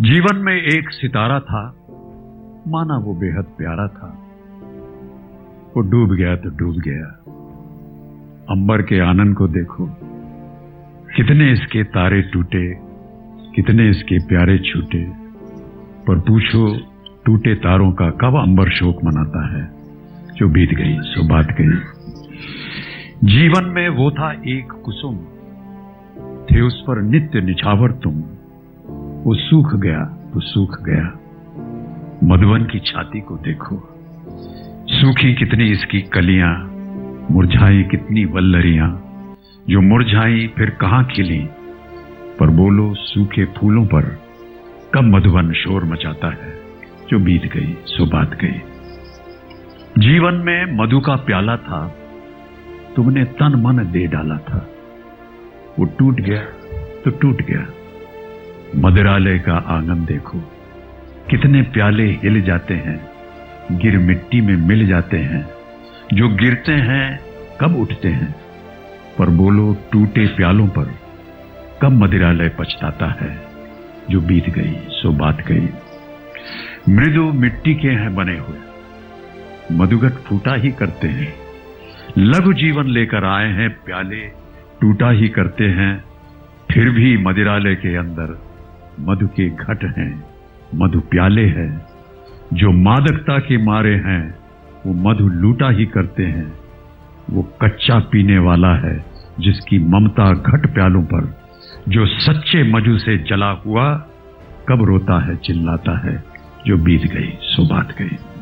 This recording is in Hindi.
जीवन में एक सितारा था, माना वो बेहद प्यारा था। वो डूब गया तो डूब गया। अंबर के आनंद को देखो, कितने इसके तारे टूटे, कितने इसके प्यारे छूटे। पर पूछो, टूटे तारों का कब अंबर शोक मनाता है, जो बीत गई सो बात गई। जीवन में वो था एक कुसुम, थे उस पर नित्य निछावर तुम। वो सूख गया तो सूख गया। मधुबन की छाती को देखो। सूखी कितनी इसकी कलियाँ, मुरझाई कितनी वल्लरियाँ। जो मुरझाई फिर कहाँ खिली? पर बोलो, सूखे फूलों पर कब मधुबन शोर मचाता है? जो बीत गई, सो बात गई। जीवन में मधु का प्याला था। तुमने तन मन दे डाला था। वो टूट गया तो टूट गया। मदिरालय का आँगन देखो। कितने प्याले हिल जाते हैं, गिर मिट्टी में मिल जाते हैं। जो गिरते हैं, कब उठते हैं? पर बोलो, टूटे प्यालों पर, कब मदिरालय पछताता है? जो बीत गई, सो बात गई। मृदु मिट्टी के हैं बने हुए। मधुगट फूटा ही करते हैं। लघु जीवन लेकर आए हैं प्याले, टूटा ही करते हैं। फिर भी मदिरालय के अंदर मधु के घट हैं, मधु प्याले हैं। जो मादकता के मारे हैं, वो मधु लूटा ही करते हैं। वो कच्चा पीने वाला है, जिसकी ममता घट प्यालों पर। जो सच्चे मधु से जला हुआ, कब रोता है, चिल्लाता है, जो बीत गई, सो बात गई।